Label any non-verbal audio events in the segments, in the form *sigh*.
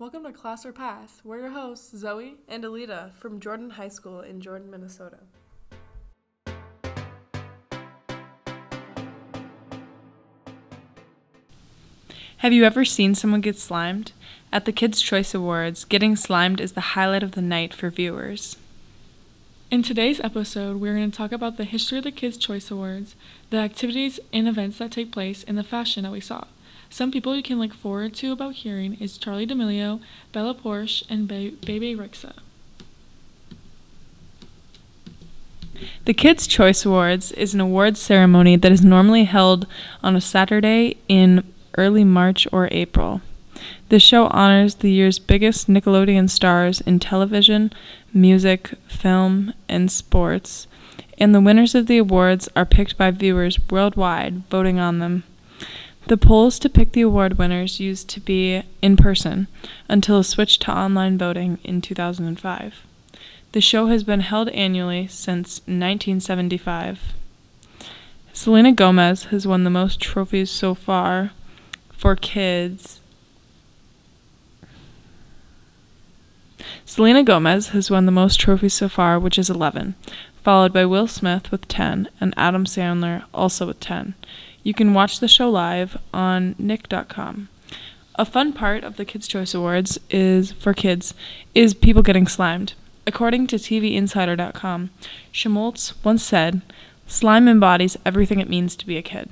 Welcome to Class or Pass. We're your hosts, Zoe. and Aleda from Jordan High School in Jordan, Minnesota. Have you ever seen someone get slimed? At the Kids' Choice Awards, getting slimed is the highlight of the night for viewers. In today's episode, we're going to talk about the history of the Kids' Choice Awards, the activities and events that take place, and the fashion that we saw. Some people you can look forward to about hearing is Charli D'Amelio, Bella Poarch, and Be- Bebe Rexha. The Kids' Choice Awards is an awards ceremony that is normally held on a Saturday in early March or April. The show honors the year's biggest Nickelodeon stars in television, music, film, and sports, and the winners of the awards are picked by viewers worldwide voting on them. The polls to pick the award winners used to be in person until a switch to online voting in 2005. The show has been held annually since 1975. Selena Gomez has won the most trophies so far for kids. Selena Gomez has won the most trophies so far, which is 11, followed by Will Smith with 10 and Adam Sandler also with 10. You can watch the show live on nick.com. A fun part of the Kids' Choice Awards is for kids is people getting slimed. According to TVInsider.com, Schmoltz once said, "Slime embodies everything it means to be a kid."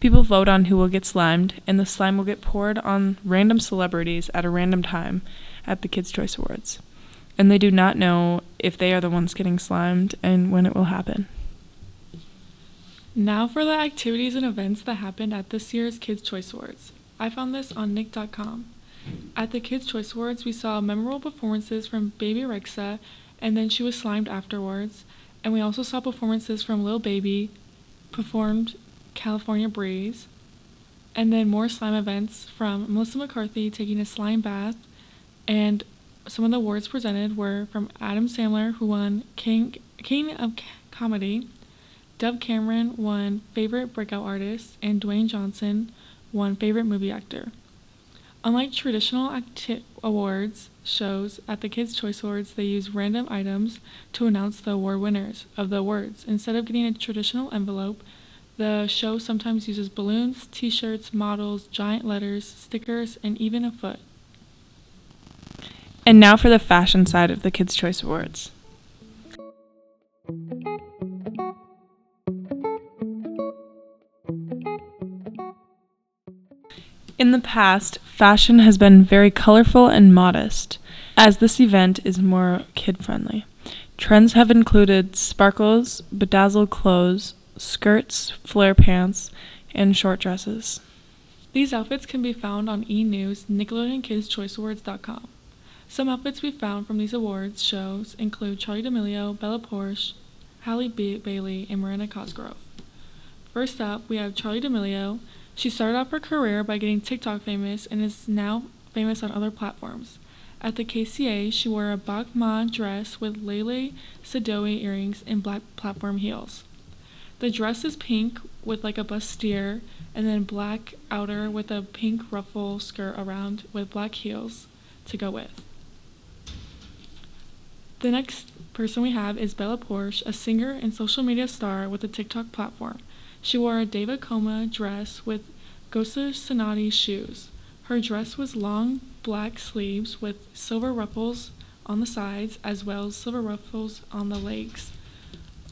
People vote on who will get slimed, and the slime will get poured on random celebrities at a random time at the Kids' Choice Awards. And they do not know if they are the ones getting slimed and when it will happen. Now for the activities and events that happened at this year's Kids' Choice Awards. I found this on nick.com. At the Kids' Choice Awards, we saw memorable performances from Bebe Rexha, and then she was slimed afterwards. And we also saw performances from Lil Baby, performed California Breeze, and then more slime events from Melissa McCarthy taking a slime bath, and some of the awards presented were from Adam Sandler, who won King King of Comedy. Dove Cameron won Favorite Breakout Artist, and Dwayne Johnson won Favorite Movie Actor. Unlike traditional acti- awards shows at the Kids' Choice Awards, they use random items to announce the award winners of the awards. Instead of getting a traditional envelope, the show sometimes uses balloons, t shirts, models, giant letters, stickers, and even a foot. And now for the fashion side of the Kids' Choice Awards. In the past, fashion has been very colorful and modest, as this event is more kid friendly. Trends have included sparkles, bedazzled clothes, skirts, flare pants, and short dresses. These outfits can be found on E! News, Nickelodeon Kids Choice Awards.com. Some outfits we found from these awards shows include Charli D'Amelio, Bella Poarch, Halle ba- Bailey, and Miranda Cosgrove. First up, we have Charli D'Amelio. She started off her career by getting TikTok famous and is now famous on other platforms. At the KCA, she wore a Bach Mai dress with Lele Sadoughi earrings and black platform heels. The dress is pink with like a bustier and then black outer with a pink ruffle skirt around with black heels to go with. The next person we have is Bella Poarch, a singer and social media star with a TikTok platform. She wore a David Koma dress with Gosa Sonati shoes. Her dress was long black sleeves with silver ruffles on the sides as well as silver ruffles on the legs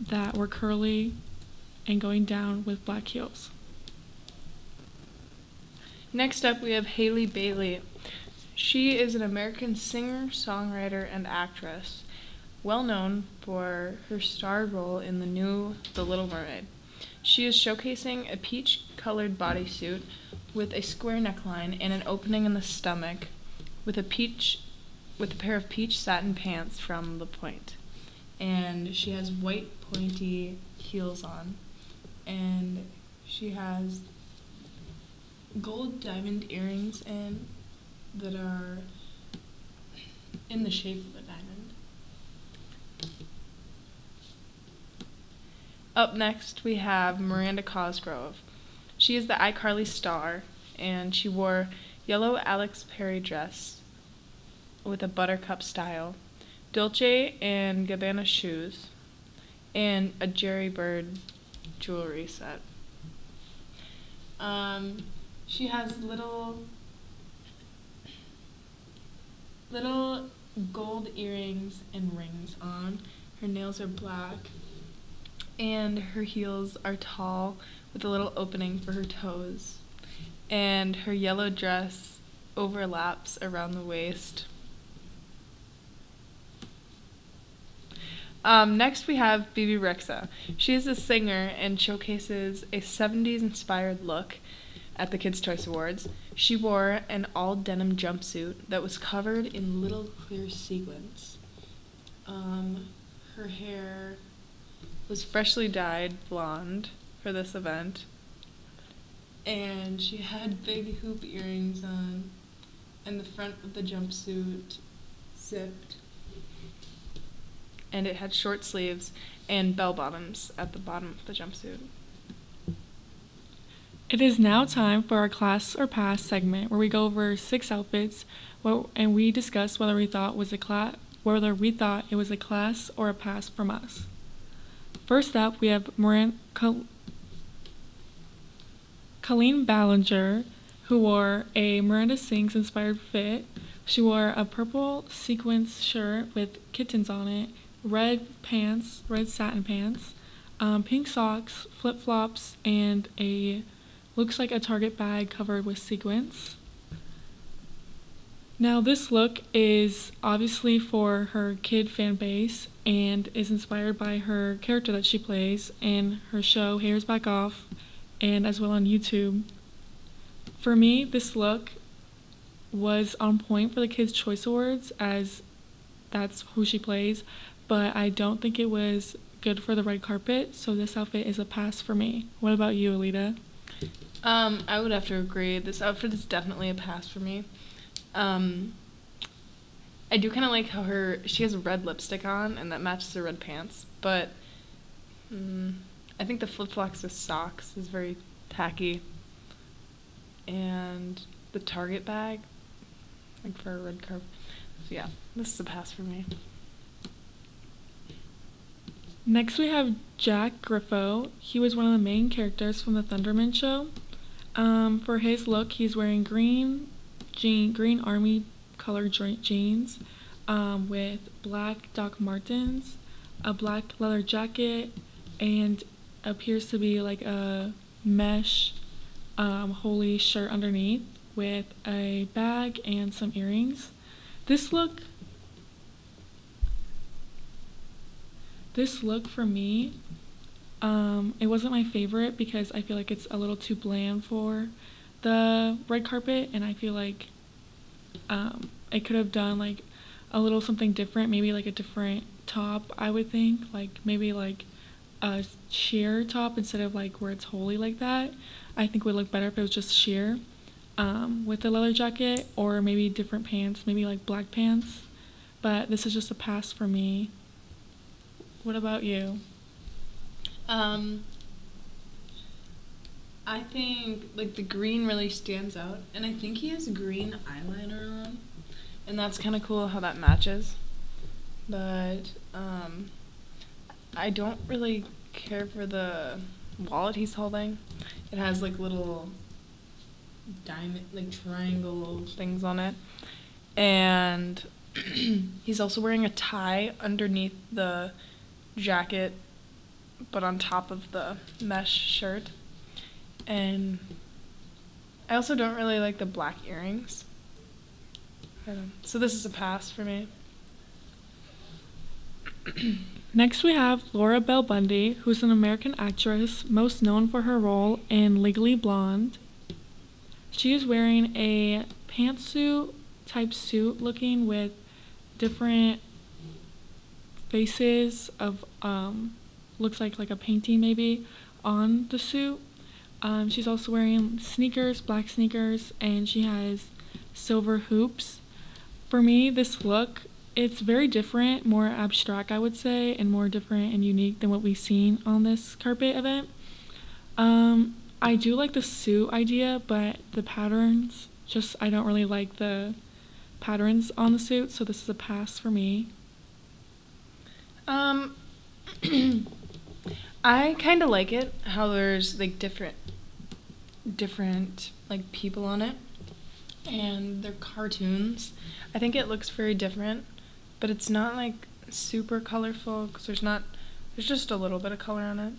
that were curly and going down with black heels. Next up, we have Halle Bailey. She is an American singer, songwriter, and actress, well known for her star role in the new The Little Mermaid. She is showcasing a peach colored bodysuit with a square neckline and an opening in the stomach with a peach with a pair of peach satin pants from The Point. And she has white pointy heels on. And she has gold diamond earrings in that are in the shape of a diamond. Up next, we have Miranda Cosgrove. She is the iCarly star, and she wore yellow Alex Perry dress with a buttercup style, Dolce and Gabbana shoes, and a Jerry Bird jewelry set. Um, she has little little gold earrings and rings on. Her nails are black, and her heels are tall with a little opening for her toes. And her yellow dress overlaps around the waist. Um, next, we have Bebe Rexha. She is a singer and showcases a 70s inspired look at the Kids' Choice Awards. She wore an all denim jumpsuit that was covered in little clear sequins. Um, her hair was freshly dyed blonde for this event. And she had big hoop earrings on, and the front of the jumpsuit zipped. And it had short sleeves and bell bottoms at the bottom of the jumpsuit. It is now time for our class or pass segment where we go over six outfits and we discuss whether we thought was a class whether we thought it was a class or a pass from us. First up, we have Moran Col- Colleen Ballinger, who wore a Miranda Sings inspired fit. She wore a purple sequins shirt with kittens on it, red pants, red satin pants, um, pink socks, flip flops, and a looks like a Target bag covered with sequins. Now, this look is obviously for her kid fan base and is inspired by her character that she plays in her show Haters Back Off and as well on YouTube. For me, this look was on point for the Kids' Choice Awards as that's who she plays, but I don't think it was good for the red carpet, so this outfit is a pass for me. What about you, Aleda? Um, I would have to agree. This outfit is definitely a pass for me. Um, I do kind of like how her she has red lipstick on, and that matches her red pants. But mm, I think the flip flops with socks is very tacky, and the Target bag, like for a red carpet. So yeah, this is a pass for me. Next, we have Jack Griffo. He was one of the main characters from the Thunderman show. Um, for his look, he's wearing green jean, green army color jeans um, with black Doc Martens, a black leather jacket, and appears to be like a mesh um, holy shirt underneath with a bag and some earrings. This look, this look for me um, it wasn't my favorite because I feel like it's a little too bland for the red carpet, and I feel like um, it could have done like a little something different, maybe like a different top. I would think like maybe like a sheer top instead of like where it's holy like that. I think would look better if it was just sheer um, with the leather jacket, or maybe different pants, maybe like black pants. But this is just a pass for me. What about you? Um, I think like the green really stands out, and I think he has green eyeliner on, and that's kind of cool how that matches. But um, I don't really care for the wallet he's holding. It has like little diamond, like triangle things on it, and *clears throat* he's also wearing a tie underneath the jacket but on top of the mesh shirt. And I also don't really like the black earrings. So this is a pass for me. *clears throat* Next, we have Laura Bell Bundy, who's an American actress most known for her role in Legally Blonde. She is wearing a pantsuit type suit looking with different faces of um, looks like like a painting maybe on the suit. Um, she's also wearing sneakers, black sneakers, and she has silver hoops. For me, this look it's very different, more abstract, I would say, and more different and unique than what we've seen on this carpet event. Um, I do like the suit idea, but the patterns just I don't really like the patterns on the suit, so this is a pass for me. Um, *clears throat* I kind of like it how there's like different, different like people on it, and they're cartoons. I think it looks very different, but it's not like super colorful because there's not, there's just a little bit of color on it.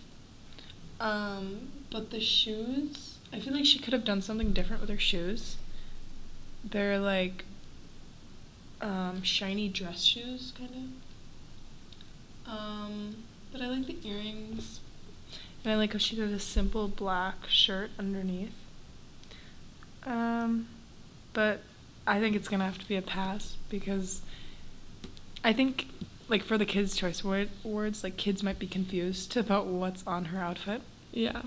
Um, but the shoes, I feel like she could have done something different with her shoes. They're like um, shiny dress shoes, kind of. Um, but I like the earrings. And I like how she did a simple black shirt underneath. Um, but I think it's gonna have to be a pass because I think, like, for the Kids' Choice Awards, like, kids might be confused about what's on her outfit. Yeah.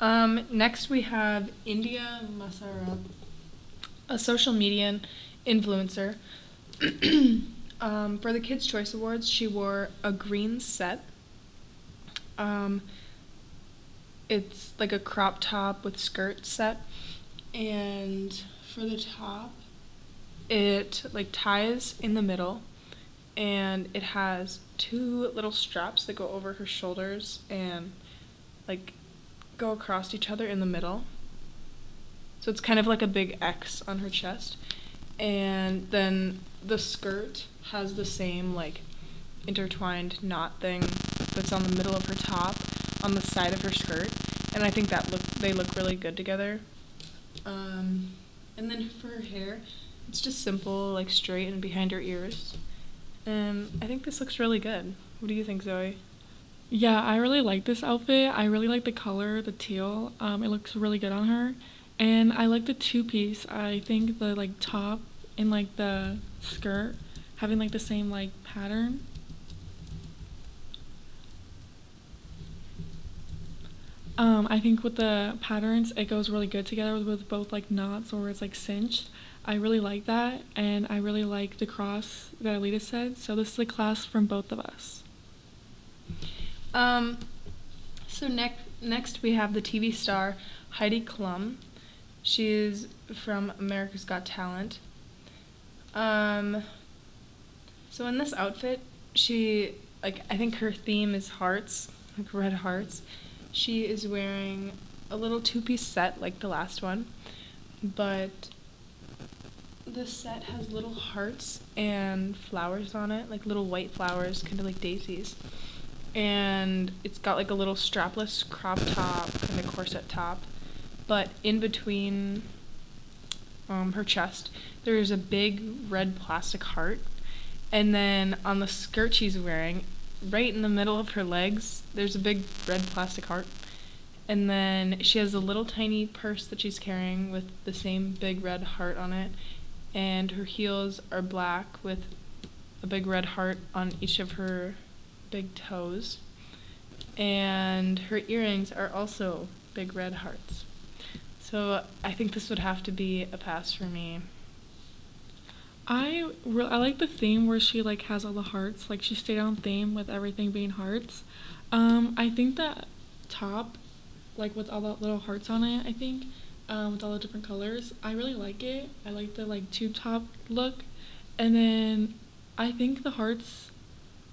Um, next we have India Masarab, a social media influencer. *clears throat* *clears throat* um, for the Kids' Choice Awards, she wore a green set. Um, it's like a crop top with skirt set, and for the top, it like ties in the middle, and it has two little straps that go over her shoulders and like go across each other in the middle. So it's kind of like a big X on her chest. And then the skirt has the same like intertwined knot thing that's on the middle of her top on the side of her skirt. And I think that look they look really good together. Um, and then for her hair, it's just simple, like straight and behind her ears. And I think this looks really good. What do you think, Zoe? Yeah, I really like this outfit. I really like the color, the teal. Um, it looks really good on her. And I like the two piece. I think the like top and like the skirt having like the same like pattern. Um, I think with the patterns, it goes really good together with, both like knots or it's like cinched. I really like that, and I really like the cross that Aleda said. So this is a class from both of us. Um, so next, next we have the TV star Heidi Klum. She is from America's Got Talent. Um, so in this outfit, she like I think her theme is hearts, like red hearts. She is wearing a little two-piece set like the last one, but the set has little hearts and flowers on it, like little white flowers, kind of like daisies. And it's got like a little strapless crop top kind of corset top. But in between um, her chest there's a big red plastic heart and then on the skirt she's wearing right in the middle of her legs there's a big red plastic heart and then she has a little tiny purse that she's carrying with the same big red heart on it and her heels are black with a big red heart on each of her big toes. And her earrings are also big red hearts. So I think this would have to be a pass for me. I re- I like the theme where she like has all the hearts. Like she stayed on theme with everything being hearts. Um, I think that top, like with all the little hearts on it, I think, um, with all the different colors, I really like it. I like the like tube top look, and then I think the hearts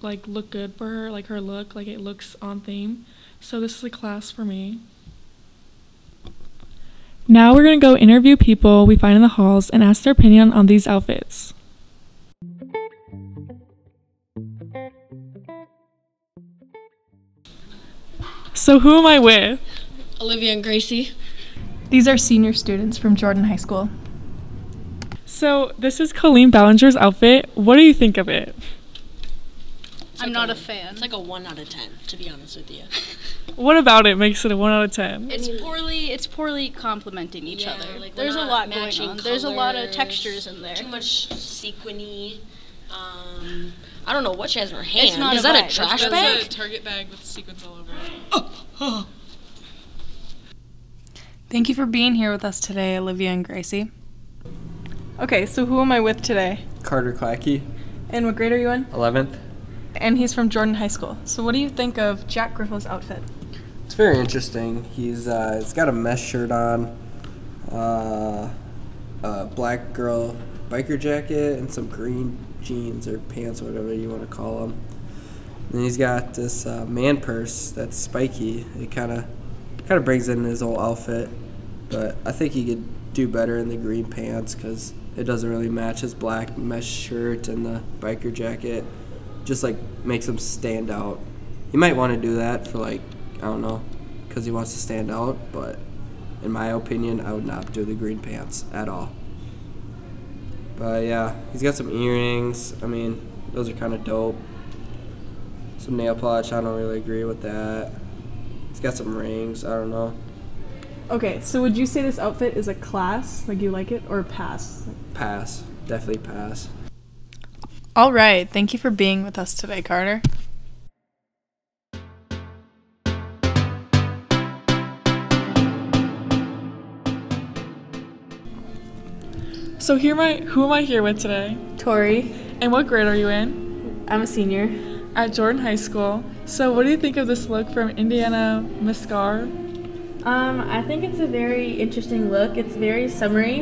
like look good for her. Like her look, like it looks on theme. So this is a class for me. Now we're gonna go interview people we find in the halls and ask their opinion on these outfits. So who am I with? Olivia and Gracie. These are senior students from Jordan High School. So this is Colleen Ballinger's outfit. What do you think of it? It's I'm like not a fan. It's like a one out of ten, to be honest with you. *laughs* What about it makes it a one out of ten? It's poorly it's poorly complementing each Yeah, other. like, There's a lot going matching on. There's a lot of textures in there. Too much sequiny. Um, I don't know what she has in her hand. not Is a that bag, a it's trash just a- Target bag with sequins all over it. *laughs* Thank you for being here with us today, Olivia and Gracie. Okay, so who am I with today? Carter Clackey, And what grade are you in? 11th. And he's from Jordan High School. So what do you think of Jack Griffo's outfit? It's very interesting. He's uh, he's got a mesh shirt on, uh, a black girl biker jacket and some green jeans or pants, or whatever you want to call them. And he's got this uh, man purse that's spiky. It kind of kind of brings in his whole outfit, but I think he could do better in the green pants because it doesn't really match his black mesh shirt and the biker jacket. Just like makes him stand out. He might want to do that for like I don't know, because he wants to stand out. But in my opinion, I would not do the green pants at all. But yeah, he's got some earrings. I mean, those are kind of dope. Some nail polish. I don't really agree with that. He's got some rings. I don't know. Okay, so would you say this outfit is a class, like you like it, or a pass? Pass. Definitely pass. All right. Thank you for being with us today, Carter. So here am I who am I here with today? Tori, And what grade are you in? I'm a senior. At Jordan High School. So what do you think of this look from Indiana Massara? Um, I think it's a very interesting look. It's very summery.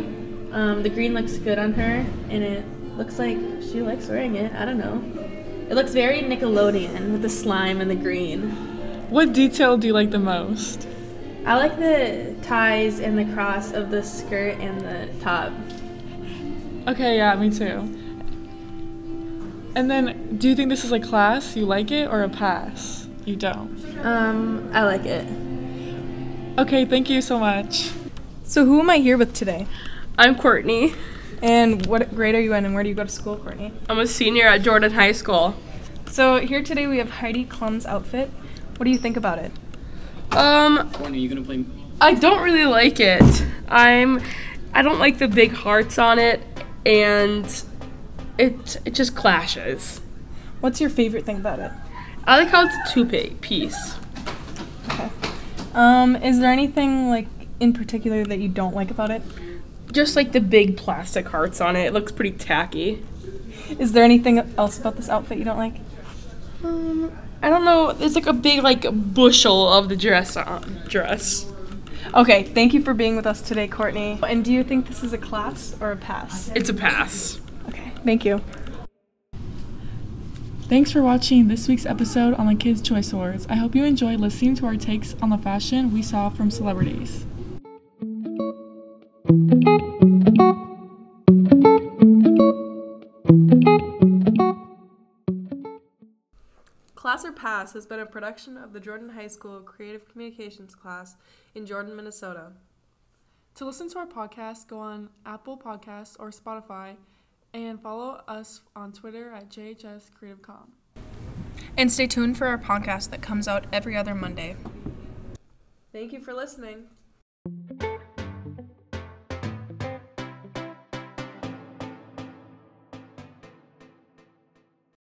Um, the green looks good on her, and it looks like she likes wearing it. I don't know. It looks very Nickelodeon with the slime and the green. What detail do you like the most? I like the ties and the cross of the skirt and the top. Okay, yeah, me too. And then, do you think this is a class? You like it or a pass? You don't. Um, I like it. Okay, thank you so much. So who am I here with today? I'm Courtney. And what grade are you in, and where do you go to school, Courtney? I'm a senior at Jordan High School. So here today we have Heidi Klum's outfit. What do you think about it? Um, Courtney, you gonna play? I don't really like it. I'm, I don't like the big hearts on it, and it it just clashes. What's your favorite thing about it? I like how it's a two pa- piece. Okay. Um, is there anything like in particular that you don't like about it? Just like the big plastic hearts on it. It looks pretty tacky. Is there anything else about this outfit you don't like? Um, I don't know. There's like a big like bushel of the dress on dress. Okay, thank you for being with us today, Courtney. And do you think this is a class or a pass? It's a pass. Okay, thank you. Thanks for watching this week's episode on the Kids' Choice Awards. I hope you enjoyed listening to our takes on the fashion we saw from celebrities. Class or Pass has been a production of the Jordan High School Creative Communications class in Jordan, Minnesota. To listen to our podcast, go on Apple Podcasts or Spotify and follow us on Twitter at JHS Creative Com. And stay tuned for our podcast that comes out every other Monday. Thank you for listening.